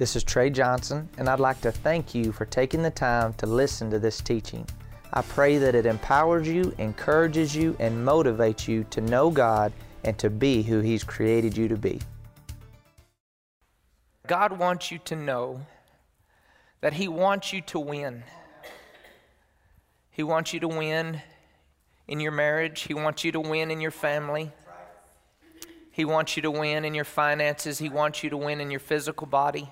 This is Trey Johnson, and I'd like to thank you for taking the time to listen to this teaching. I pray that it empowers you, encourages you, and motivates you to know God and to be who He's created you to be. God wants you to know that He wants you to win. He wants you to win in your marriage, He wants you to win in your family. He wants you to win in your finances. He wants you to win in your physical body.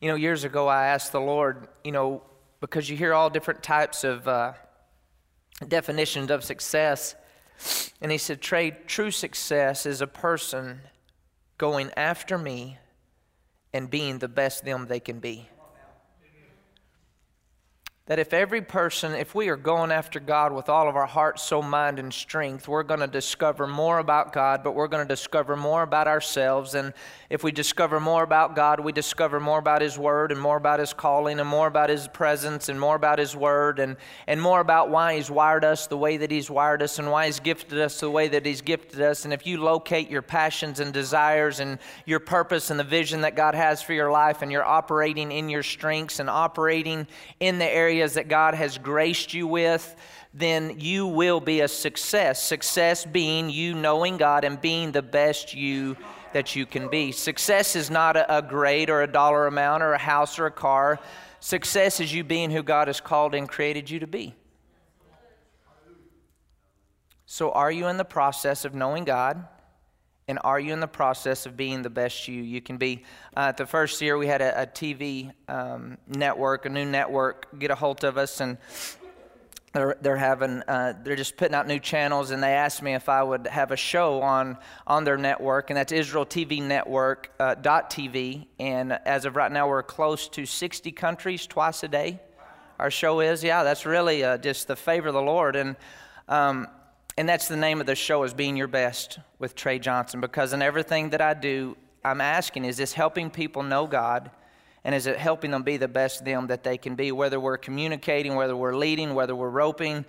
You know, years ago, I asked the Lord, you know, because you hear all different types of uh, definitions of success. And He said, Trey, true success is a person going after me and being the best them they can be that if every person, if we are going after God with all of our heart, soul, mind, and strength, we're going to discover more about God, but we're going to discover more about ourselves. And if we discover more about God, we discover more about His Word and more about His calling and more about His presence and more about His Word and, and more about why He's wired us the way that He's wired us and why He's gifted us the way that He's gifted us. And if you locate your passions and desires and your purpose and the vision that God has for your life and you're operating in your strengths and operating in the areas that God has graced you with, then you will be a success. Success being you knowing God and being the best you that you can be. Success is not a, a grade or a dollar amount or a house or a car. Success is you being who God has called and created you to be. So, are you in the process of knowing God? And are you in the process of being the best you you can be? Uh, the first year, we had a, a TV um, network, a new network, get a hold of us, and they're, they're having uh, they're just putting out new channels, and they asked me if I would have a show on on their network, and that's Israel TV Network uh, dot TV. And as of right now, we're close to 60 countries twice a day. Our show is, yeah, that's really uh, just the favor of the Lord, and. Um, and that's the name of the show is Being Your Best with Trey Johnson because in everything that I do, I'm asking, is this helping people know God? And is it helping them be the best them that they can be? Whether we're communicating, whether we're leading, whether we're roping,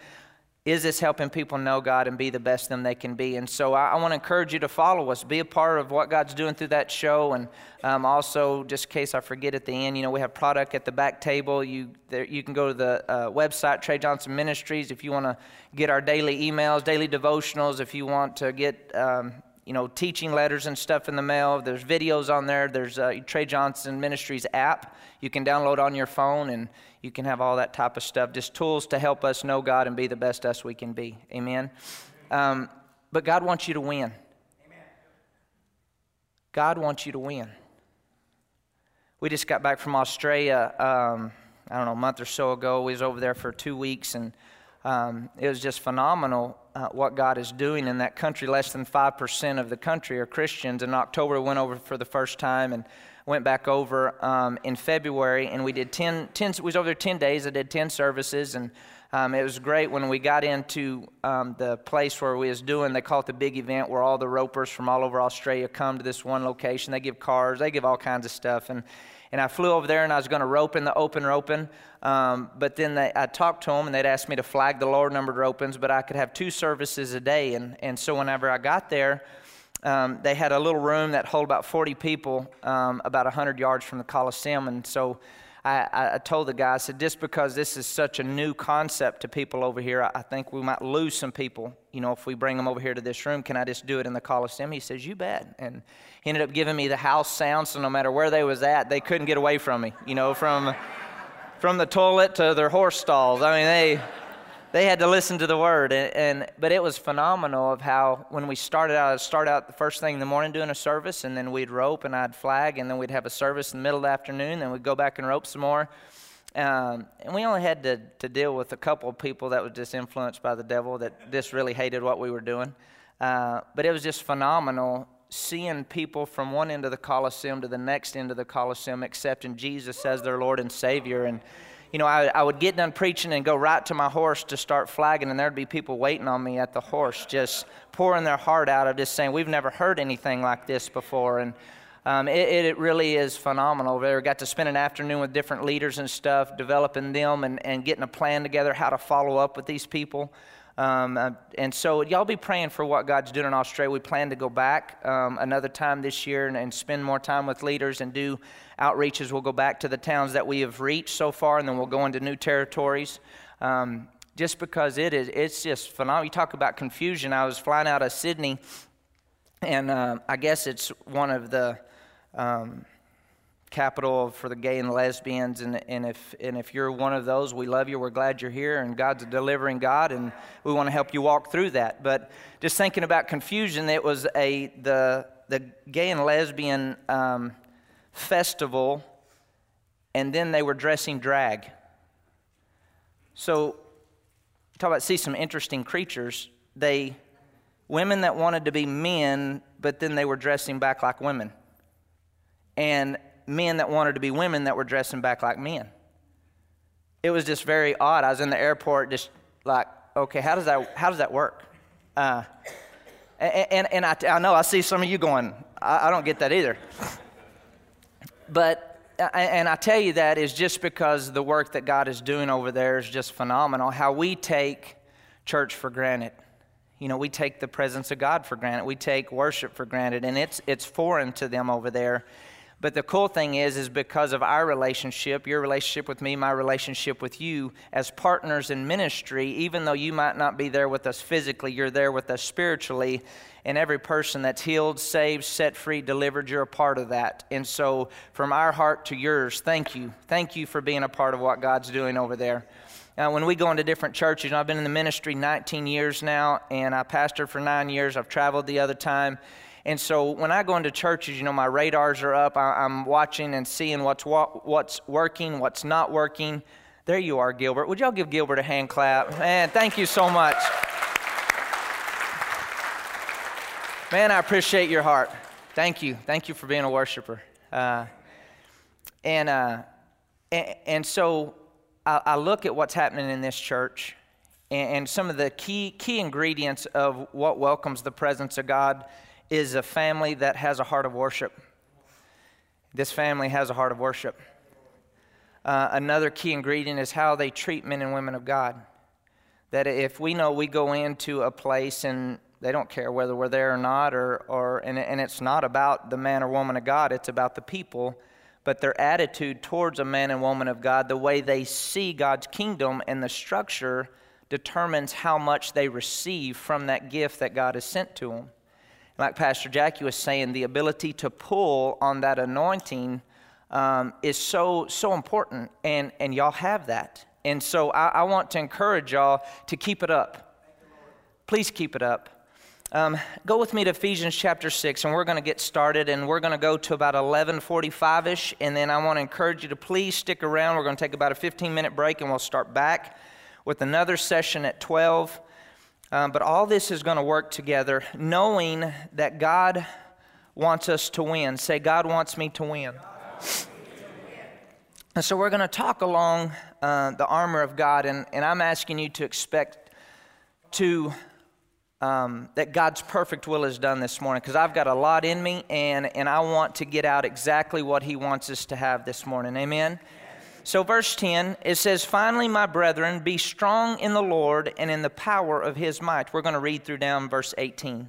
is this helping people know God and be the best them they can be? And so I, I want to encourage you to follow us, be a part of what God's doing through that show. And um, also, just in case I forget at the end, you know, we have product at the back table. You, there, you can go to the uh, website, Trey Johnson Ministries, if you want to get our daily emails, daily devotionals, if you want to get. Um, you know, teaching letters and stuff in the mail. There's videos on there. There's a Trey Johnson Ministries app you can download on your phone, and you can have all that type of stuff. Just tools to help us know God and be the best us we can be. Amen. Um, but God wants you to win. God wants you to win. We just got back from Australia. Um, I don't know, a month or so ago. We was over there for two weeks, and um, it was just phenomenal uh, what God is doing in that country. Less than 5% of the country are Christians. In October, we went over for the first time and went back over um, in February, and we did 10, 10, we was over there 10 days. I did 10 services, and um, it was great when we got into um, the place where we was doing, they call it the big event, where all the ropers from all over Australia come to this one location. They give cars, they give all kinds of stuff. And and I flew over there and I was going to rope in the open roping. Um, but then they, I talked to them and they'd asked me to flag the lower numbered ropings, but I could have two services a day. And, and so whenever I got there, um, they had a little room that held about 40 people, um, about 100 yards from the Coliseum. And so I, I, told the guy, I said, just because this is such a new concept to people over here, I, I think we might lose some people, you know, if we bring them over here to this room. Can I just do it in the Coliseum? He says, you bet. And he ended up giving me the house sound, so no matter where they was at, they couldn't get away from me, you know, from, from the toilet to their horse stalls. I mean, they, they had to listen to the word. And, and, but it was phenomenal of how when we started out, I'd start out the first thing in the morning doing a service, and then we'd rope and I'd flag, and then we'd have a service in the middle of the afternoon, then we'd go back and rope some more. Um, and we only had to, to deal with a couple of people that was just influenced by the devil that just really hated what we were doing. Uh, but it was just phenomenal seeing people from one end of the Coliseum to the next end of the Coliseum accepting Jesus as their Lord and Savior. And you know, I, I would get done preaching and go right to my horse to start flagging, and there'd be people waiting on me at the horse, just pouring their heart out of just saying, We've never heard anything like this before. And um, it, it, really is phenomenal. We got to spend an afternoon with different leaders and stuff, developing them and, and getting a plan together how to follow up with these people. Um, uh, and so, y'all be praying for what God's doing in Australia. We plan to go back um, another time this year and, and, spend more time with leaders and do outreaches. We'll go back to the towns that we have reached so far, and then we'll go into new territories. Um, just because it is, it's just phenomenal. You talk about confusion. I was flying out of Sydney, and uh, I guess it's one of the um, capital for the gay and lesbians. And, and, if, and if you're one of those, we love you. We're glad you're here. And God's a delivering God, and we want to help you walk through that. But just thinking about confusion, it was a, the, the gay and lesbian um, festival, and then they were dressing drag. So, talk about see some interesting creatures. They, women that wanted to be men, but then they were dressing back like women. And men that wanted to be women that were dressing back like men. It was just very odd. I was in the airport, just like, okay, how does that, how does that work? Uh, and, and, and I, I, know I see some of you going, I, I don't get that either. But, and I tell you that is just because the work that God is doing over there is just phenomenal. How we take church for granted. You know, we take the presence of God for granted. We take worship for granted, and it's, it's foreign to them over there. But the cool thing is, is because of our relationship, your relationship with me, my relationship with you, as partners in ministry, even though you might not be there with us physically, you're there with us spiritually. And every person that's healed, saved, set free, delivered, you're a part of that. And so, from our heart to yours, thank you. Thank you for being a part of what God's doing over there. When we go into different churches, I've been in the ministry 19 years now, and I pastored for nine years. I've traveled the other time. And so when I go into churches, you know, my radars are up. I, am watching and seeing what's, what's working, what's not working. There you are, Gilbert. Would y'all give Gilbert a hand clap? Man, thank you so much. Man, I appreciate your heart. Thank you. Thank you for being a worshiper. Uh, and, uh, and, and, so I, I, look at what's happening in this church and, and some of the key, key ingredients of what welcomes the presence of God is a family that has a heart of worship. This family has a heart of worship. Uh, another key ingredient is how they treat men and women of God. That if we know we go into a place and they don't care whether we're there or not, or, or and, and it's not about the man or woman of God, it's about the people, but their attitude towards a man and woman of God, the way they see God's kingdom and the structure determines how much they receive from that gift that God has sent to them like Pastor Jackie was saying, the ability to pull on that anointing um, is so so important, and and y'all have that. And so I, I, want to encourage y'all to keep it up. Please keep it up. Um, go with me to Ephesians chapter 6, and we're going to get started, and we're going to go to about 11:45 ish, and then I want to encourage you to please stick around. We're going to take about a 15 minute break, and we'll start back with another session at 12. Um, but all this is going to work together, knowing that God wants us to win. Say, God wants me to win. And so we're going to talk along uh, the armor of God, and, and I'm asking you to expect to um, that God's perfect will is done this morning because I've got a lot in me, and, and I want to get out exactly what He wants us to have this morning. Amen. So, verse 10, it says, Finally, my brethren, be strong in the Lord and in the power of his might. We're going to read through down verse 18.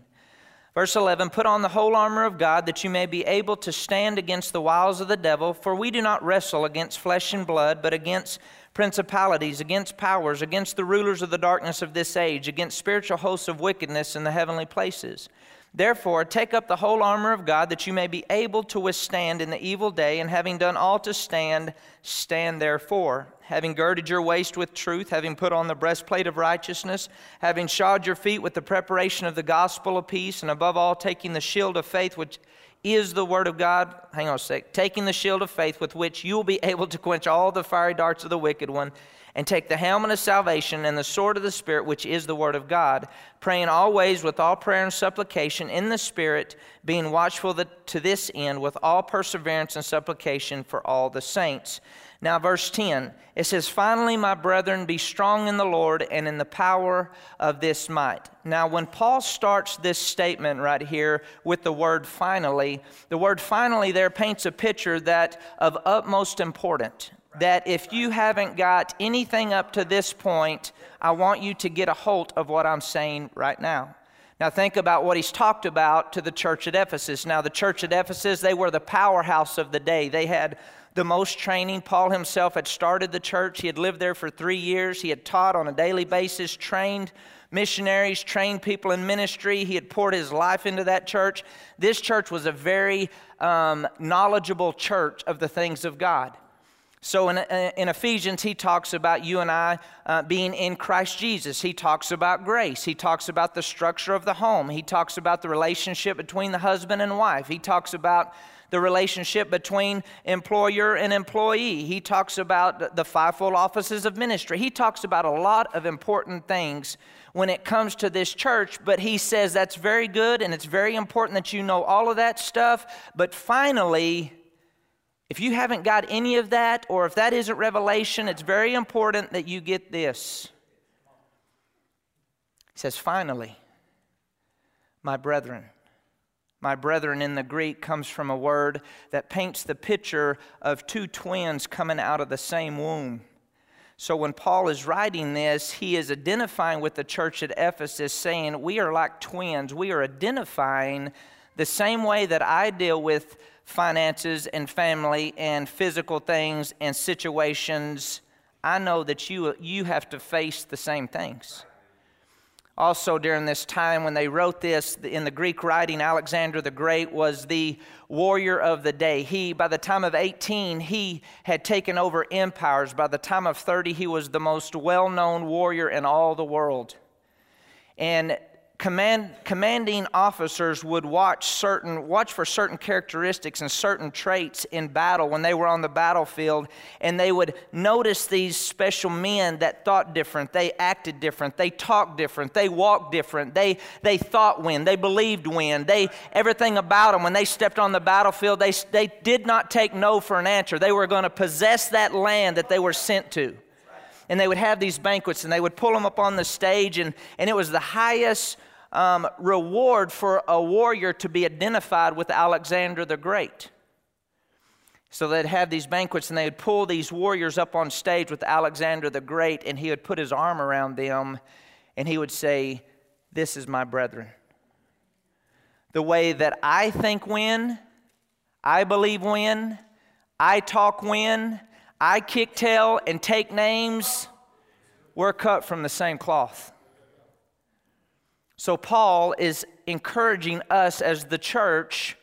Verse 11, Put on the whole armor of God that you may be able to stand against the wiles of the devil, for we do not wrestle against flesh and blood, but against principalities, against powers, against the rulers of the darkness of this age, against spiritual hosts of wickedness in the heavenly places. Therefore, take up the whole armor of God that you may be able to withstand in the evil day, and having done all to stand, stand therefore. Having girded your waist with truth, having put on the breastplate of righteousness, having shod your feet with the preparation of the gospel of peace, and above all, taking the shield of faith, which is the word of God. Hang on a sec. Taking the shield of faith with which you will be able to quench all the fiery darts of the wicked one and take the helmet of salvation and the sword of the Spirit, which is the Word of God, praying always with all prayer and supplication in the Spirit, being watchful to this end with all perseverance and supplication for all the saints. Now, verse 10, it says, Finally, my brethren, be strong in the Lord and in the power of this might. Now, when Paul starts this statement right here with the word finally, the word finally there paints a picture that of utmost importance that if you haven't got anything up to this point, I want you to get a hold of what I'm saying right now. Now, think about what he's talked about to the church at Ephesus. Now, the church at Ephesus, they were the powerhouse of the day. They had the most training. Paul himself had started the church, he had lived there for three years. He had taught on a daily basis, trained missionaries, trained people in ministry. He had poured his life into that church. This church was a very um, knowledgeable church of the things of God. So in, in Ephesians, he talks about you and I uh, being in Christ Jesus. He talks about grace. He talks about the structure of the home. He talks about the relationship between the husband and wife. He talks about the relationship between employer and employee. He talks about the fivefold offices of ministry. He talks about a lot of important things when it comes to this church, but he says that's very good and it's very important that you know all of that stuff. But finally, if you haven't got any of that, or if that isn't revelation, it's very important that you get this. He says, finally, my brethren. My brethren in the Greek comes from a word that paints the picture of two twins coming out of the same womb. So when Paul is writing this, he is identifying with the church at Ephesus, saying, We are like twins. We are identifying the same way that I deal with finances and family and physical things and situations, I know that you, you have to face the same things. Also, during this time when they wrote this in the Greek writing, Alexander the Great was the warrior of the day. He, by the time of 18, he had taken over empires. By the time of 30, he was the most well known warrior in all the world. And command, commanding officers would watch certain watch for certain characteristics and certain traits in battle when they were on the battlefield and they would notice these special men that thought different they acted different they talked different they walked different they they thought when they believed when they everything about them when they stepped on the battlefield they they did not take no for an answer. They were going to possess that land that they were sent to. And they would have these banquets and they would pull them up on the stage and, and it was the highest um, reward for a warrior to be identified with Alexander the Great. So they'd have these banquets and they would pull these warriors up on stage with Alexander the Great, and he would put his arm around them and he would say, This is my brethren. The way that I think when, I believe when, I talk when, I kick tail and take names, we're cut from the same cloth. So, Paul is encouraging us as the church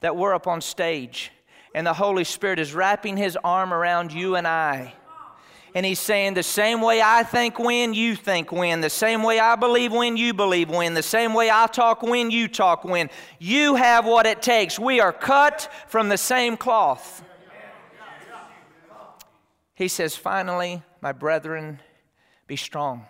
that we're up on stage, and the Holy Spirit is wrapping his arm around you and I. And he's saying, the same way I think when, you think when. The same way I believe when, you believe when. The same way I talk when, you talk when. You have what it takes. We are cut from the same cloth. He says, finally, my brethren, be strong.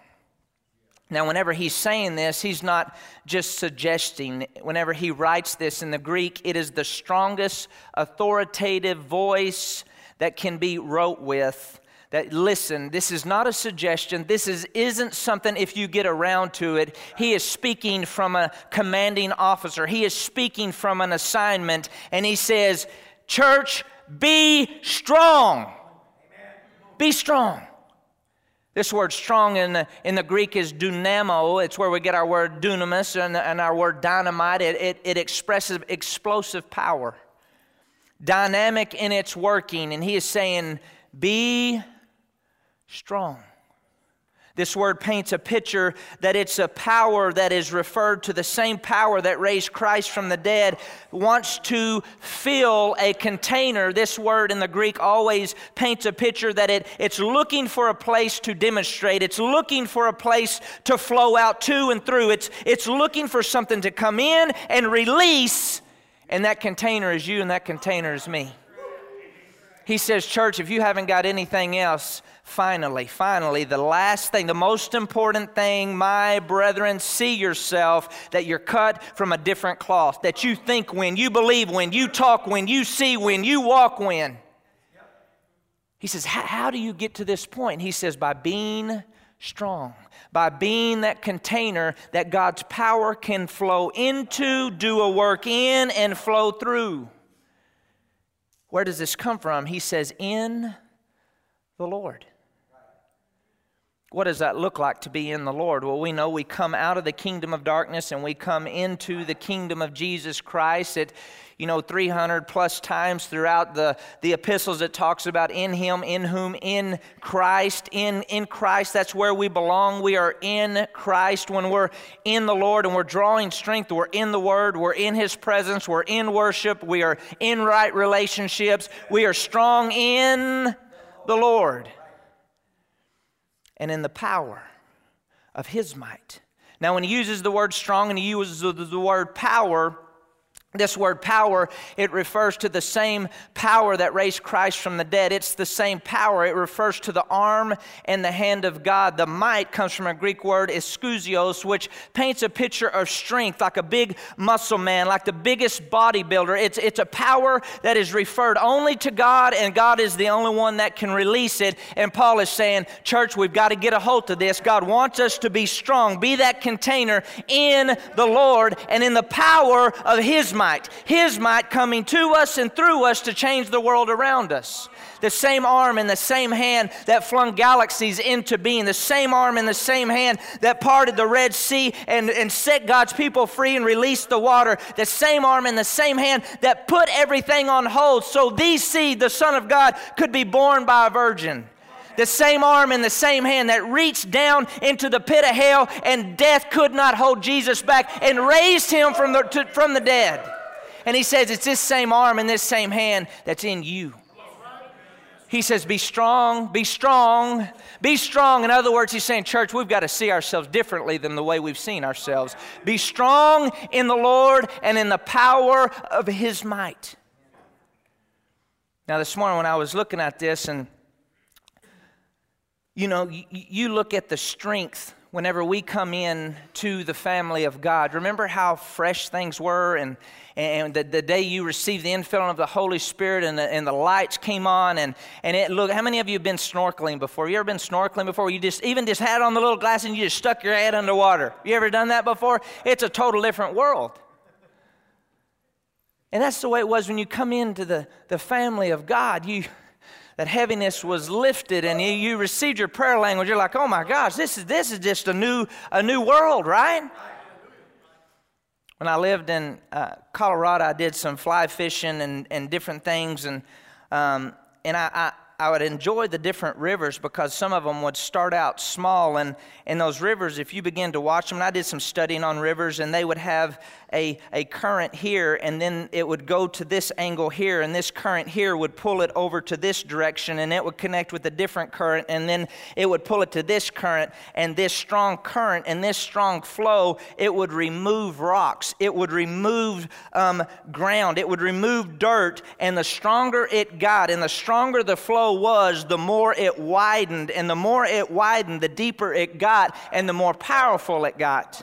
Now, whenever he's saying this, he's not just suggesting. Whenever he writes this in the Greek, it is the strongest authoritative voice that can be wrote with. That listen, this is not a suggestion. This is, isn't something if you get around to it. He is speaking from a commanding officer, he is speaking from an assignment, and he says, Church, be strong. Be strong. This word strong in the, in the Greek is dunamo. It's where we get our word dunamis and, and our word dynamite. It, it, it expresses explosive power, dynamic in its working. And he is saying, Be strong. This word paints a picture that it's a power that is referred to the same power that raised Christ from the dead, wants to fill a container. This word in the Greek always paints a picture that it, it's looking for a place to demonstrate, it's looking for a place to flow out to and through, it's, it's looking for something to come in and release, and that container is you and that container is me. He says, Church, if you haven't got anything else, Finally, finally, the last thing, the most important thing, my brethren, see yourself that you're cut from a different cloth, that you think when, you believe when, you talk when, you see when, you walk when. He says, How do you get to this point? He says, By being strong, by being that container that God's power can flow into, do a work in, and flow through. Where does this come from? He says, In the Lord. What does that look like to be in the Lord? Well, we know we come out of the kingdom of darkness and we come into the kingdom of Jesus Christ. It, you know, 300 plus times throughout the, the epistles, it talks about in Him, in whom, in Christ, in, in Christ. That's where we belong. We are in Christ when we're in the Lord and we're drawing strength. We're in the Word, we're in His presence, we're in worship, we are in right relationships, we are strong in the Lord and in the power of his might. Now, when he uses the word strong and he uses the word power, this word power, it refers to the same power that raised Christ from the dead. It's the same power. It refers to the arm and the hand of God. The might comes from a Greek word, exousios, which paints a picture of strength, like a big muscle man, like the biggest bodybuilder. It's, it's a power that is referred only to God, and God is the only one that can release it. And Paul is saying, Church, we've got to get a hold of this. God wants us to be strong, be that container in the Lord and in the power of His might. His might coming to us and through us to change the world around us. The same arm and the same hand that flung galaxies into being, the same arm and the same hand that parted the Red Sea and, and set God's people free and released the water, the same arm and the same hand that put everything on hold so these seed, the Son of God, could be born by a virgin the same arm and the same hand that reached down into the pit of hell and death could not hold Jesus back and raised him from the, to, from the dead. And he says, It's this same arm and this same hand that's in you. He says, Be strong, be strong, be strong. In other words, he's saying, Church, we've got to see ourselves differently than the way we've seen ourselves. Be strong in the Lord and in the power of his might. Now, this morning when I was looking at this, and you know, you, look at the strength whenever we come in to the family of God. Remember how fresh things were and, and the, the day you received the infilling of the Holy Spirit and the, and the lights came on and, and it look how many of you have been snorkeling before? You ever been snorkeling before? You just even just had on the little glass and you just stuck your head underwater. You ever done that before? It's a total different world. And that's the way it was when you come into the, the family of God. You that heaviness was lifted and you, you received your prayer language, you're like, oh my gosh, this is, this is just a new, a new world, right? When I lived in uh, Colorado, I did some fly fishing and, and different things, and, um, and I, I I would enjoy the different rivers because some of them would start out small. And in those rivers, if you begin to watch them, and I did some studying on rivers, and they would have a, a current here, and then it would go to this angle here, and this current here would pull it over to this direction, and it would connect with a different current, and then it would pull it to this current, and this strong current and this strong flow, it would remove rocks, it would remove um, ground, it would remove dirt, and the stronger it got, and the stronger the flow was, the more it widened. And the more it widened, the deeper it got and the more powerful it got.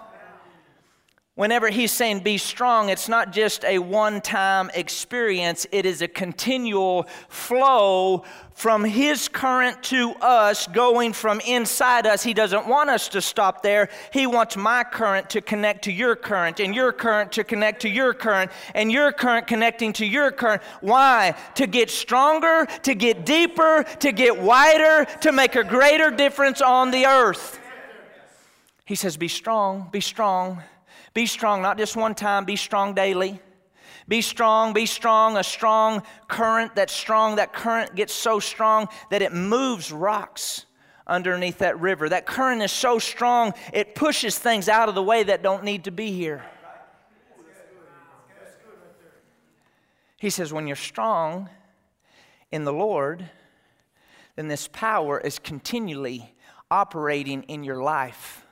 Whenever he's saying be strong, it's not just a one time experience, it is a continual flow from his current to us, going from inside us. He doesn't want us to stop there. He wants my current to connect to your current, and your current to connect to your current, and your current connecting to your current. Why? To get stronger, to get deeper, to get wider, to make a greater difference on the earth. He says, Be strong, be strong. Be strong, not just one time, be strong daily. Be strong, be strong, a strong current that's strong. That current gets so strong that it moves rocks underneath that river. That current is so strong, it pushes things out of the way that don't need to be here. He says, when you're strong in the Lord, then this power is continually operating in your life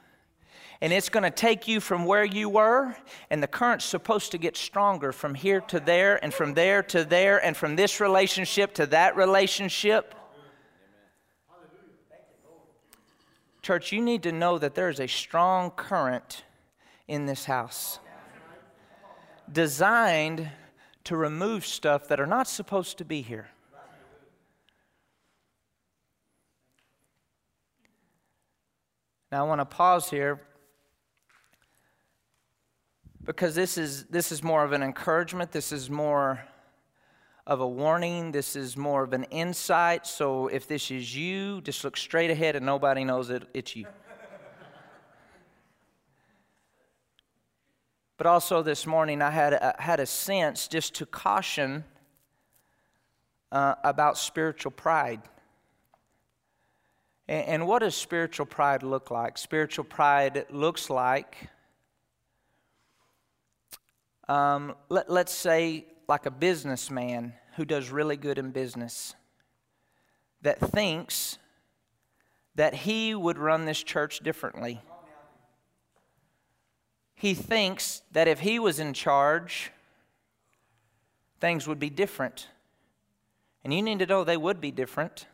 and it's going to take you from where you were, and the current's supposed to get stronger from here to there, and from there to there, and from this relationship to that relationship. Church, you need to know that there is a strong current in this house designed to remove stuff that are not supposed to be here. Now, I want to pause here because this is, this is more of an encouragement. This is more of a warning. This is more of an insight. So if this is you, just look straight ahead and nobody knows it, it's you. but also this morning, I had a, had a sense just to caution uh, about spiritual pride. And, and what does spiritual pride look like? Spiritual pride looks like, um, let, let's say, like a businessman who does really good in business that thinks that he would run this church differently. He thinks that if he was in charge, things would be different. And you need to know they would be different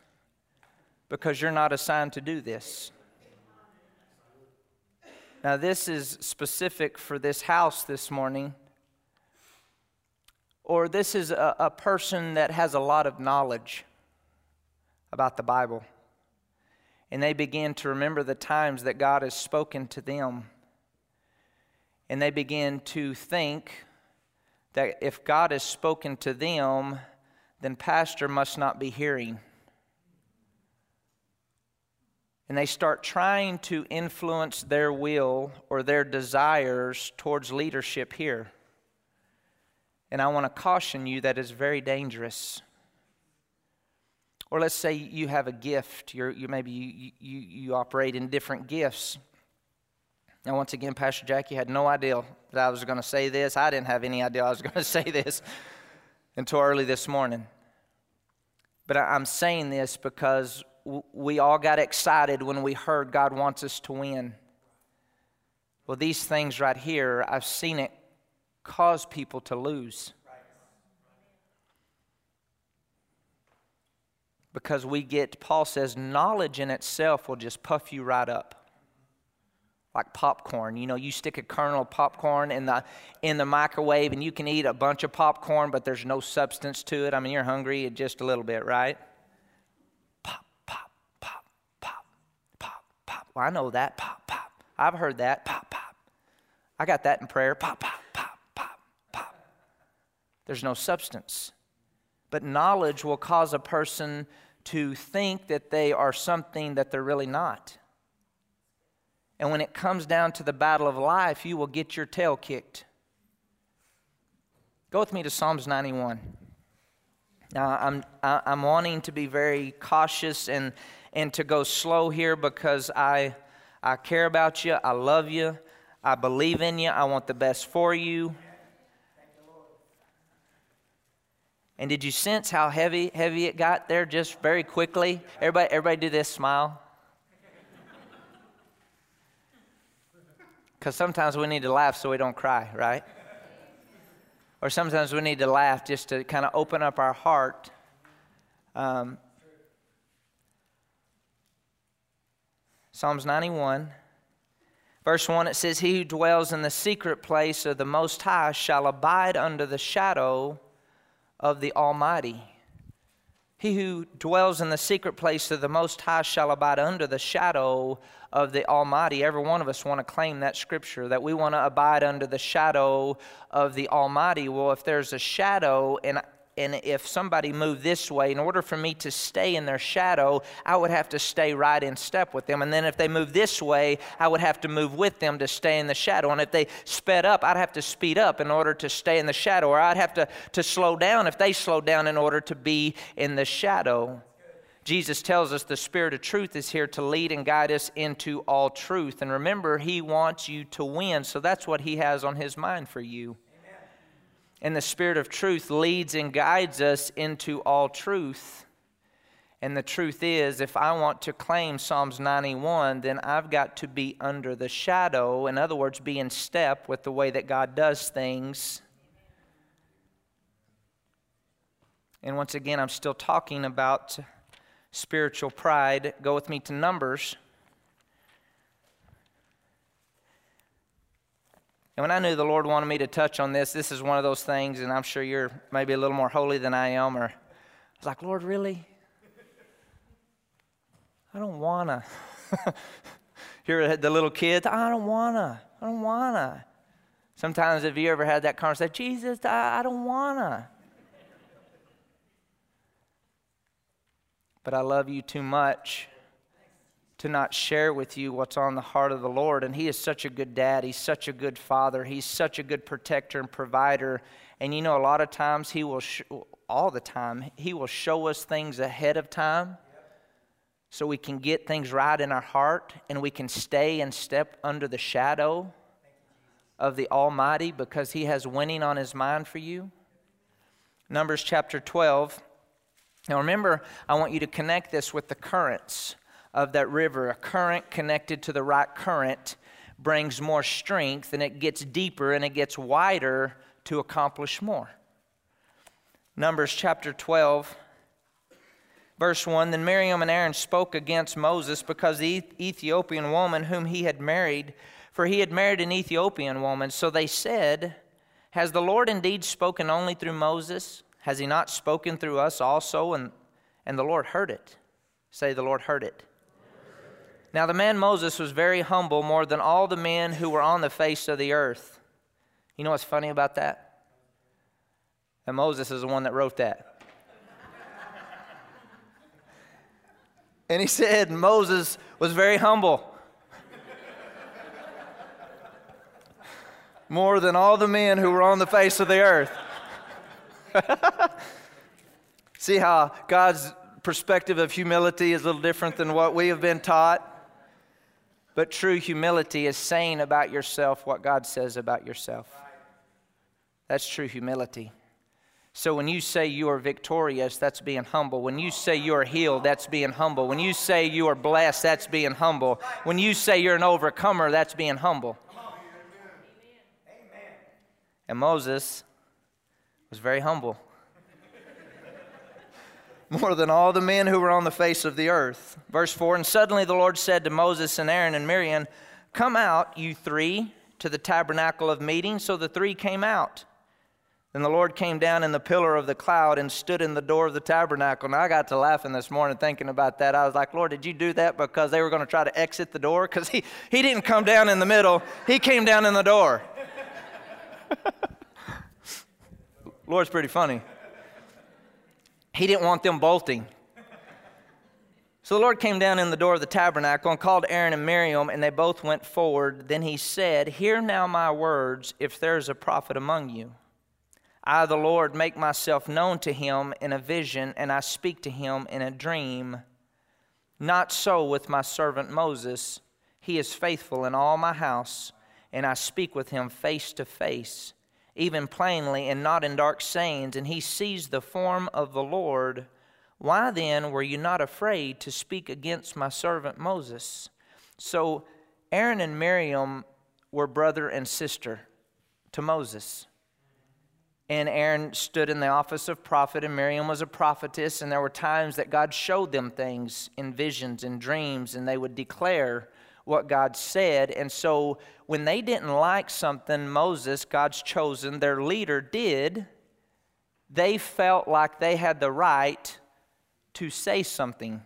because you're not assigned to do this. Now, this is specific for this house this morning or this is a, a person that has a lot of knowledge about the Bible. And they begin to remember the times that God has spoken to them. And they begin to think that if God has spoken to them, then Pastor must not be hearing. And they start trying to influence their will or their desires towards leadership here. And I want to caution you that is very dangerous. Or let's say you have a gift. You're, you maybe you, you, you operate in different gifts. Now, once again, Pastor Jackie had no idea that I was going to say this. I didn't have any idea I was going to say this until early this morning. But I'm saying this because we all got excited when we heard God wants us to win. Well, these things right here, I've seen it cause people to lose. Because we get, Paul says, knowledge in itself will just puff you right up. Like popcorn. You know, you stick a kernel of popcorn in the, in the microwave and you can eat a bunch of popcorn, but there's no substance to it. I mean, you're hungry just a little bit, right? Pop, pop, pop, pop, pop, pop. Well, I know that. Pop, pop. I've heard that. Pop, pop. I got that in prayer. Pop, pop. There's no substance. But knowledge will cause a person to think that they are something that they're really not. And when it comes down to the battle of life, you will get your tail kicked. Go with me to Psalms 91. Now, I'm, I'm wanting to be very cautious and, and to go slow here because I, I care about you. I love you. I believe in you. I want the best for you. And did you sense how heavy, heavy it got there just very quickly? Everybody, everybody do this smile. Because sometimes we need to laugh so we don't cry, right? Or sometimes we need to laugh just to kind of open up our heart. Um, Psalms 91, verse 1, it says, He who dwells in the secret place of the Most High shall abide under the shadow of the Almighty. He who dwells in the secret place of the Most High shall abide under the shadow of the Almighty. Every one of us want to claim that scripture, that we want to abide under the shadow of the Almighty. Well, if there's a shadow, and and if somebody moved this way, in order for me to stay in their shadow, I would have to stay right in step with them. And then if they moved this way, I would have to move with them to stay in the shadow. And if they sped up, I'd have to speed up in order to stay in the shadow, or I'd have to, to slow down if they slowed down in order to be in the shadow. Jesus tells us the Spirit of truth is here to lead and guide us into all truth. And remember, He wants you to win, so that's what He has on His mind for you. And the Spirit of truth leads and guides us into all truth. And the truth is, if I want to claim Psalms 91, then I've got to be under the shadow. In other words, be in step with the way that God does things. And once again, I'm still talking about spiritual pride. Go with me to Numbers And when I knew the Lord wanted me to touch on this, this is one of those things, and I'm sure you're maybe a little more holy than I am, or I was like, Lord, really? I don't wanna. You're the little kids, I don't wanna. I don't wanna. Sometimes have you ever had that conversation, Jesus, I, I don't wanna. but I love you too much to not share with you what's on the heart of the Lord. And He is such a good dad. He's such a good father. He's such a good protector and provider. And you know, a lot of times He will, sh- all the time, He will show us things ahead of time so we can get things right in our heart and we can stay and step under the shadow of the Almighty because He has winning on His mind for you. Numbers chapter 12. Now remember, I want you to connect this with the currents of that river. A current connected to the right current brings more strength and it gets deeper and it gets wider to accomplish more. Numbers chapter 12, verse 1 Then Miriam and Aaron spoke against Moses because the Ethiopian woman whom he had married, for he had married an Ethiopian woman. So they said, Has the Lord indeed spoken only through Moses? Has he not spoken through us also? And, and the Lord heard it. Say, The Lord heard it. Now the man Moses was very humble, more than all the men who were on the face of the earth. You know what's funny about that? That Moses is the one that wrote that. and he said Moses was very humble. more than all the men who were on the face of the earth. See how God's perspective of humility is a little different than what we have been taught? But true humility is saying about yourself what God says about yourself. That's true humility. So when you say you are victorious, that's being humble. When you say you are healed, that's being humble. When you say you are blessed, that's being humble. When you say you're an overcomer, that's being humble. And Moses was very humble more than all the men who were on the face of the earth. Verse 4 And suddenly the Lord said to Moses and Aaron and Miriam, Come out, you three, to the tabernacle of meeting. So the three came out. Then the Lord came down in the pillar of the cloud and stood in the door of the tabernacle. Now I got to laughing this morning thinking about that. I was like, Lord, did you do that because they were going to try to exit the door? Because he, he didn't come down in the middle, he came down in the door. Lord's pretty funny. He didn't want them bolting. So the Lord came down in the door of the tabernacle and called Aaron and Miriam, and they both went forward. Then he said, Hear now my words, if there is a prophet among you. I, the Lord, make myself known to him in a vision, and I speak to him in a dream. Not so with my servant Moses. He is faithful in all my house, and I speak with him face to face even plainly, and not in dark sayings, and he sees the form of the Lord. Why then were you not afraid to speak against my servant Moses? So Aaron and Miriam were brother and sister to Moses. And Aaron stood in the office of prophet, and Miriam was a prophetess. And there were times that God showed them things in visions and dreams, and they would declare what God said. And so when they didn't like something Moses, God's chosen, their leader, did, they felt like they had the right to say something.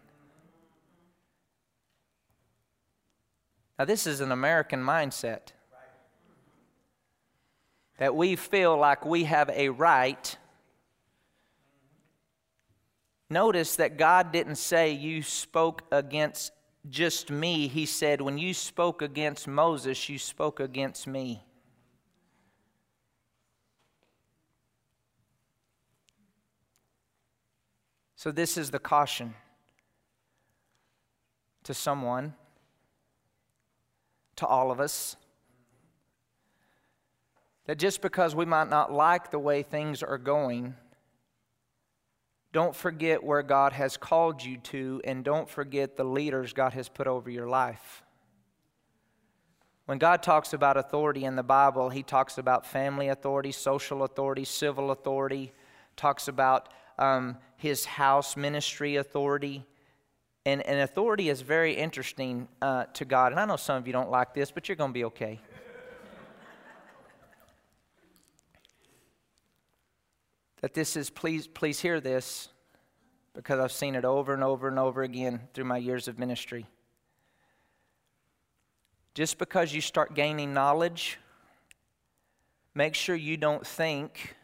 Now, this is an American mindset that we feel like we have a right. Notice that God didn't say you spoke against just me, he said, When you spoke against Moses, you spoke against me. So, this is the caution to someone, to all of us, that just because we might not like the way things are going, don't forget where God has called you to, and don't forget the leaders God has put over your life. When God talks about authority in the Bible, He talks about family authority, social authority, civil authority, talks about um, His house ministry authority. And, and authority is very interesting uh, to God. And I know some of you don't like this, but you're going to be okay. That this is, please, please hear this, because I've seen it over and over and over again through my years of ministry. Just because you start gaining knowledge, make sure you don't think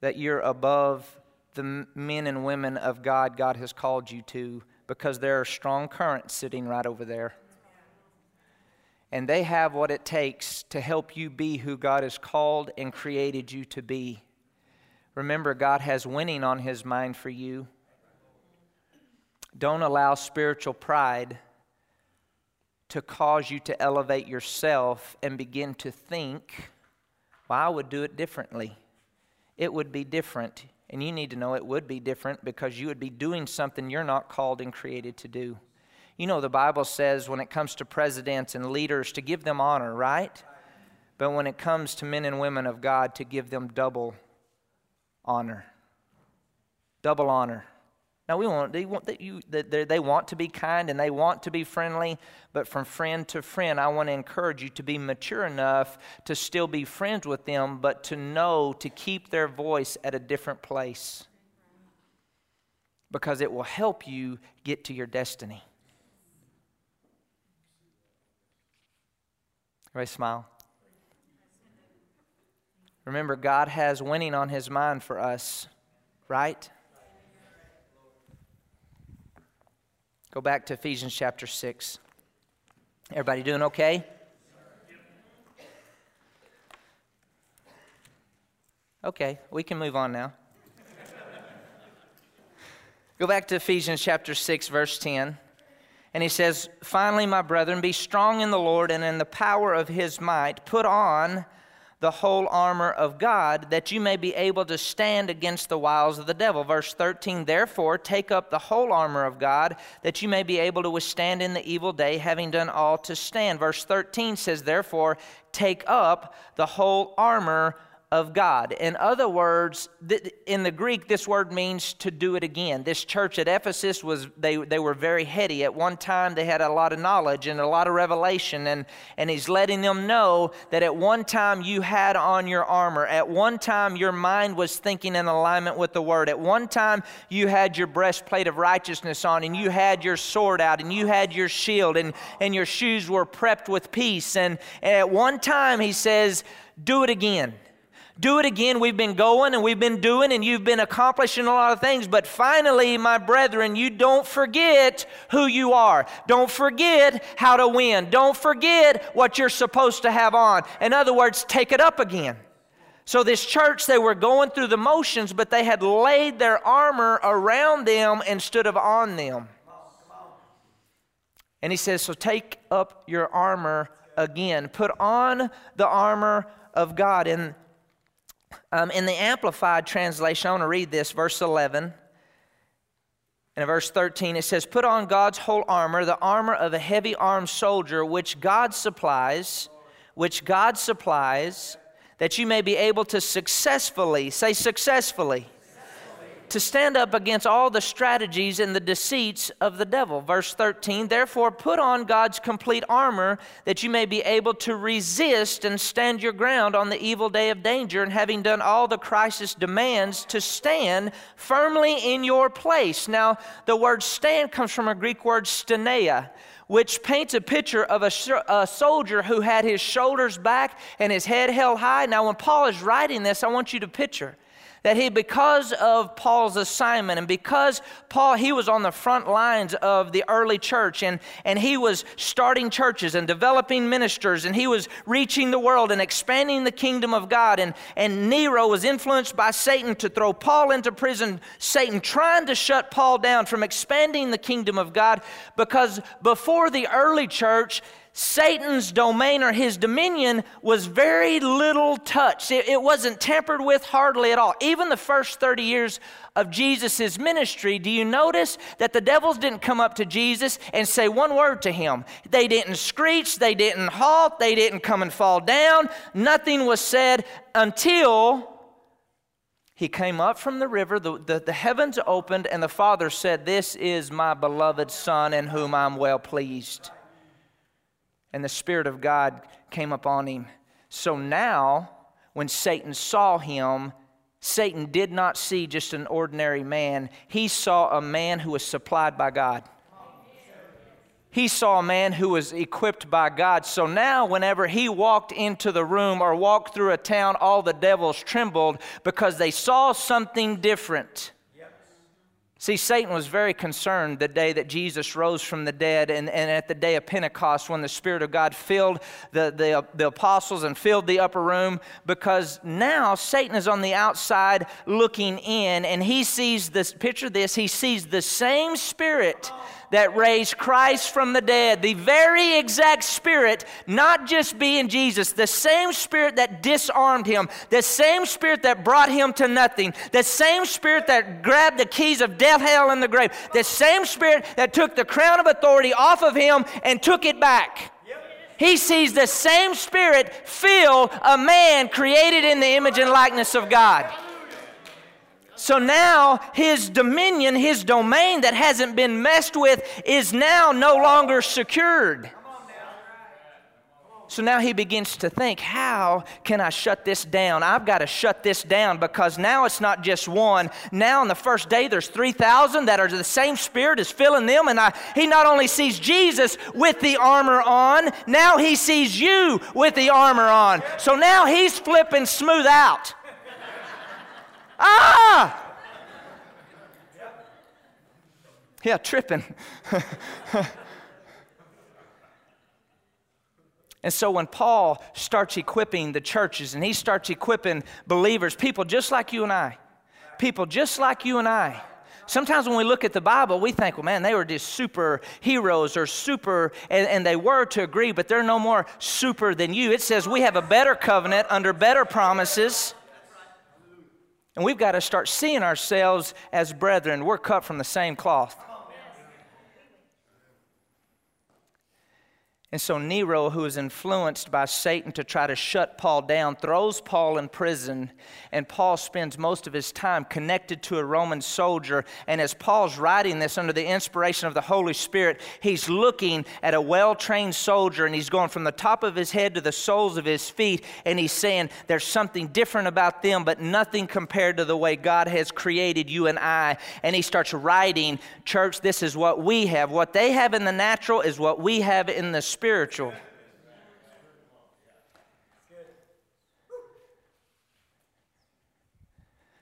that you're above the men and women of God God has called you to because there are strong currents sitting right over there. And they have what it takes to help you be who God has called and created you to be. Remember, God has winning on His mind for you. Don't allow spiritual pride to cause you to elevate yourself and begin to think, well, I would do it differently. It would be different. And you need to know it would be different because you would be doing something you're not called and created to do. You know, the Bible says when it comes to presidents and leaders to give them honor, right? But when it comes to men and women of God, to give them double honor. Double honor. Now we want they want that you that they want to be kind and they want to be friendly, but from friend to friend, I want to encourage you to be mature enough to still be friends with them, but to know to keep their voice at a different place. Because it will help you get to your destiny. Everybody smile. Remember, God has winning on his mind for us, right? Go back to Ephesians chapter 6. Everybody doing okay? Okay, we can move on now. Go back to Ephesians chapter 6, verse 10. And he says, Finally, my brethren, be strong in the Lord and in the power of his might. Put on the whole armor of God, that you may be able to stand against the wiles of the devil. Verse 13, therefore, take up the whole armor of God, that you may be able to withstand in the evil day, having done all to stand. Verse 13 says, therefore, take up the whole armor of God. In other words, in the Greek, this word means to do it again. This church at Ephesus was they, they were very heady. At one time they had a lot of knowledge and a lot of revelation, and, and he's letting them know that at one time you had on your armor. At one time your mind was thinking in alignment with the word. At one time you had your breastplate of righteousness on, and you had your sword out, and you had your shield, and, and your shoes were prepped with peace. And, and at one time he says, do it again do it again. We've been going and we've been doing and you've been accomplishing a lot of things. But finally, my brethren, you don't forget who you are. Don't forget how to win. Don't forget what you're supposed to have on. In other words, take it up again. So, this church, they were going through the motions, but they had laid their armor around them instead of on them. And he says, So take up your armor again. Put on the armor of God. And um, in the Amplified translation, I want to read this, verse 11. And in verse 13, it says, Put on God's whole armor, the armor of a heavy armed soldier, which God supplies, which God supplies, that you may be able to successfully, say successfully, to stand up against all the strategies and the deceits of the devil. Verse 13, therefore put on God's complete armor that you may be able to resist and stand your ground on the evil day of danger, and having done all the crisis demands, to stand firmly in your place. Now, the word stand comes from a Greek word stenea which paints a picture of a, a, soldier who had his shoulders back and his head held high. Now, when Paul is writing this, I want you to picture that he, because of Paul's assignment and because Paul, he was on the front lines of the early church and, and he was starting churches and developing ministers and he was reaching the world and expanding the kingdom of God. And, and Nero was influenced by Satan to throw Paul into prison, Satan trying to shut Paul down from expanding the kingdom of God because before the early church, Satan's domain or his dominion was very little touched. It, it, wasn't tampered with hardly at all. Even the first 30 years of Jesus' ministry, do you notice that the devils didn't come up to Jesus and say one word to him? They didn't screech, they didn't halt, they didn't come and fall down. Nothing was said until he came up from the river, the, the, the heavens opened, and the Father said, This is my beloved Son in whom I'm well pleased and the Spirit of God came upon him. So now, when Satan saw him, Satan did not see just an ordinary man. He saw a man who was supplied by God. He saw a man who was equipped by God. So now, whenever he walked into the room or walked through a town, all the devils trembled because they saw something different. See, Satan was very concerned the day that Jesus rose from the dead and, and at the day of Pentecost when the Spirit of God filled the, the, the apostles and filled the upper room because now Satan is on the outside looking in and he sees this, picture this, he sees the same Spirit that raised Christ from the dead, the very exact spirit, not just being Jesus, the same spirit that disarmed him, the same spirit that brought him to nothing, the same spirit that grabbed the keys of death, hell, and the grave, the same spirit that took the crown of authority off of him and took it back. He sees the same spirit fill a man created in the image and likeness of God. So now his dominion, his domain that hasn't been messed with, is now no longer secured. So now he begins to think, how can I shut this down? I've got to shut this down because now it's not just one. Now, on the first day, there's 3,000 that are the same spirit is filling them. And I, he not only sees Jesus with the armor on, now he sees you with the armor on. So now he's flipping smooth out. Ah! Yeah, tripping. and so when Paul starts equipping the churches and he starts equipping believers, people just like you and I, people just like you and I, sometimes when we look at the Bible, we think, well, man, they were just super heroes or super, and, and, they were to agree, but they're no more super than you. It says we have a better covenant under better promises. And we've got to start seeing ourselves as brethren. We're cut from the same cloth. And so Nero, who is influenced by Satan to try to shut Paul down, throws Paul in prison, and Paul spends most of his time connected to a Roman soldier. And as Paul's writing this under the inspiration of the Holy Spirit, he's looking at a well trained soldier, and he's going from the top of his head to the soles of his feet, and he's saying, There's something different about them, but nothing compared to the way God has created you and I. And he starts writing, Church, this is what we have. What they have in the natural is what we have in the spiritual.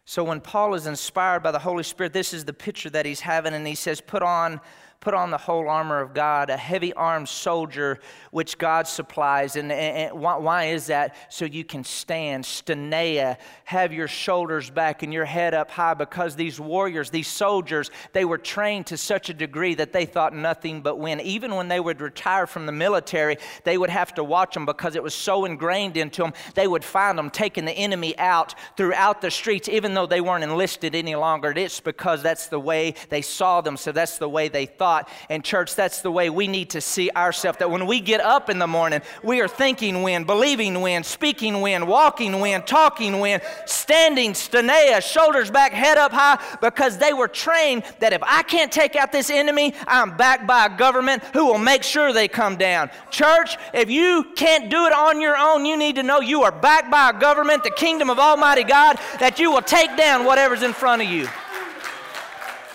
So when Paul is inspired by the Holy Spirit, this is the picture that he's having, and he says, Put on put on the whole armor of God, a heavy armed soldier which God supplies. And, and, and, why is that? So you can stand, stenea, have your shoulders back and your head up high because these warriors, these soldiers, they were trained to such a degree that they thought nothing but win. Even when they would retire from the military, they would have to watch them because it was so ingrained into them. They would find them taking the enemy out throughout the streets, even though they weren't enlisted any longer. It's because that's the way they saw them, so that's the way they thought. And, church, that's the way we need to see ourselves. That when we get up in the morning, we are thinking when, believing when, speaking when, walking when, talking when, standing, stenea, shoulders back, head up high, because they were trained that if I can't take out this enemy, I'm backed by a government who will make sure they come down. Church, if you can't do it on your own, you need to know you are backed by a government, the kingdom of Almighty God, that you will take down whatever's in front of you.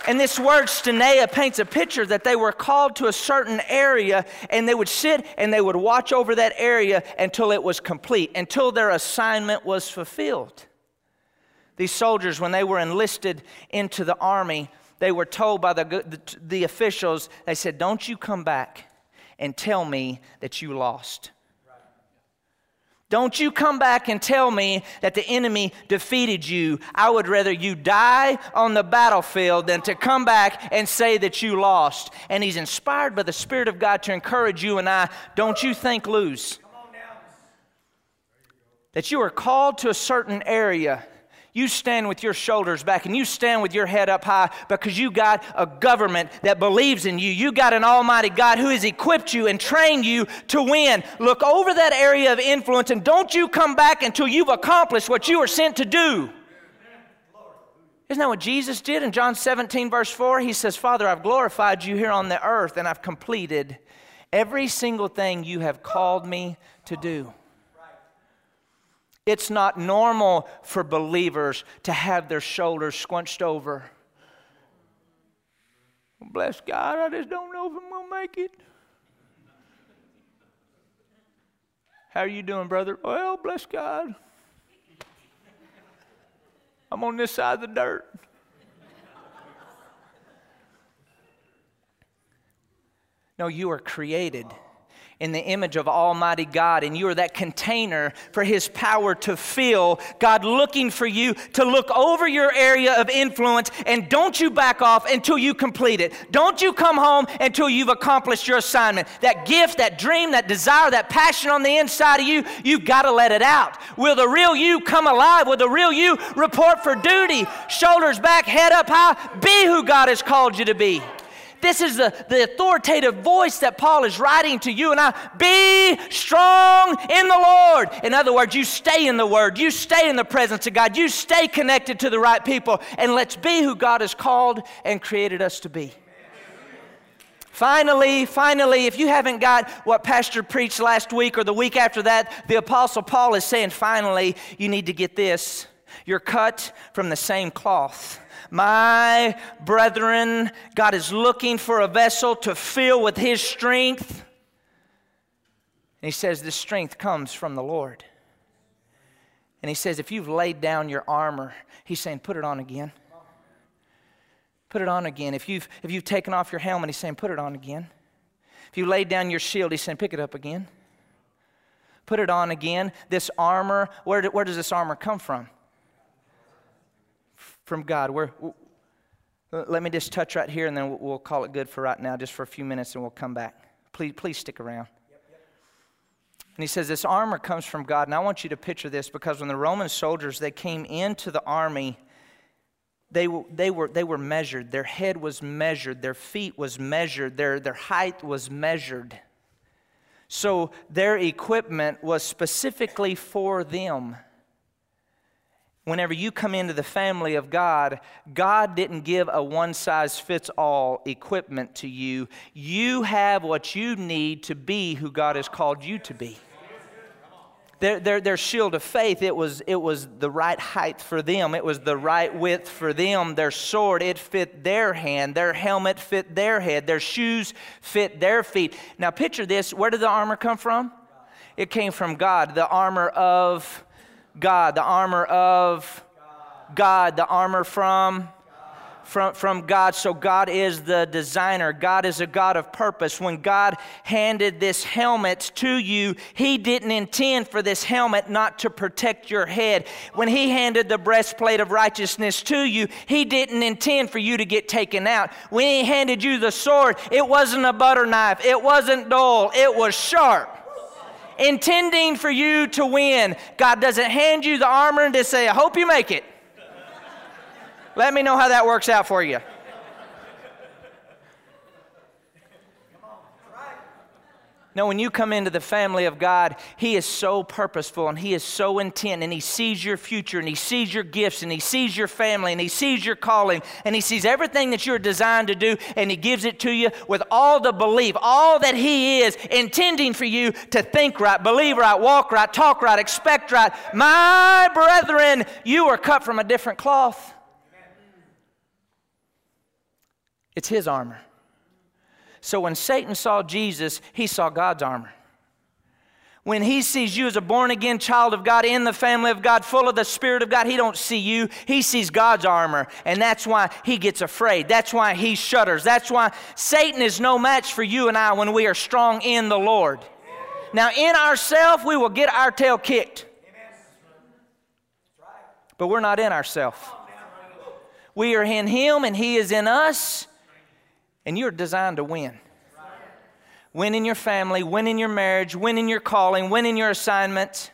And this word stenea paints a picture that they were called to a certain area and they would sit and they would watch over that area until it was complete, until their assignment was fulfilled. These soldiers, when they were enlisted into the army, they were told by the, the, the officials, they said, Don't you come back and tell me that you lost. Don't you come back and tell me that the enemy defeated you. I would rather you die on the battlefield than to come back and say that you lost. And he's inspired by the Spirit of God to encourage you and I. Don't you think lose. That you are called to a certain area you stand with your shoulders back and you stand with your head up high because you got a government that believes in you. You got an almighty God who has equipped you and trained you to win. Look over that area of influence and don't you come back until you've accomplished what you were sent to do. Isn't that what Jesus did in John 17, verse 4? He says, Father, I've glorified you here on the earth and I've completed every single thing you have called me to do. It's not normal for believers to have their shoulders squinched over. Bless God, I just don't know if I'm going to make it. How are you doing, brother? Well, bless God. I'm on this side of the dirt. No, you are created in the image of Almighty God, and you are that container for His power to fill. God looking for you to look over your area of influence, and don't you back off until you complete it. Don't you come home until you've accomplished your assignment. That gift, that dream, that desire, that passion on the inside of you, you've got to let it out. Will the real you come alive? Will the real you report for duty? Shoulders back, head up high. Be who God has called you to be. This is the, the authoritative voice that Paul is writing to you and I. Be strong in the Lord. In other words, you stay in the Word, you stay in the presence of God, you stay connected to the right people, and let's be who God has called and created us to be. Finally, finally, if you haven't got what Pastor preached last week or the week after that, the Apostle Paul is saying, finally, you need to get this. You're cut from the same cloth. My brethren, God is looking for a vessel to fill with His strength. And He says, This strength comes from the Lord. And He says, If you've laid down your armor, He's saying, Put it on again. Put it on again. If you've, if you've taken off your helmet, He's saying, Put it on again. If you laid down your shield, He's saying, Pick it up again. Put it on again. This armor, where, where does this armor come from? From God. We're, let me just touch right here and then we'll call it good for right now, just for a few minutes, and we'll come back. Please, please stick around. And he says, This armor comes from God. And I want you to picture this because when the Roman soldiers they came into the army, they, they, were, they were measured. Their head was measured. Their feet was measured. Their, their height was measured. So their equipment was specifically for them whenever you come into the family of God, God didn't give a one size fits all equipment to you. You have what you need to be who God has called you to be. Their, their, their shield of faith, it was, it was the right height for them. It was the right width for them. Their sword, it fit their hand. Their helmet fit their head. Their shoes fit their feet. Now, picture this. Where did the armor come from? It came from God, the armor of God, the armor of God, the armor from from, from God. So God is the designer. God is a God of purpose. When God handed this helmet to you, He didn't intend for this helmet not to protect your head. When He handed the breastplate of righteousness to you, He didn't intend for you to get taken out. When He handed you the sword, it wasn't a butter knife, it wasn't dull, it was sharp intending for you to win. God doesn't hand you the armor and just say, I hope you make it. Let me know how that works out for you. No, when you come into the family of God, He is so purposeful and He is so intent and He sees your future and He sees your gifts and He sees your family and He sees your calling and He sees everything that you're designed to do and He gives it to you with all the belief, all that He is intending for you to think right, believe right, walk right, talk right, expect right. My brethren, you are cut from a different cloth. It's His armor. So when Satan saw Jesus, he saw God's armor. When he sees you as a born again child of God in the family of God, full of the Spirit of God, he don't see you. He sees God's armor. And that's why he gets afraid. That's why he shudders. That's why Satan is no match for you and I when we are strong in the Lord. Now, in ourself, we will get our tail kicked. But we're not in ourself. We are in him and he is in us. And you're designed to win. Win in your family, win in your marriage, win in your calling, win in your assignment.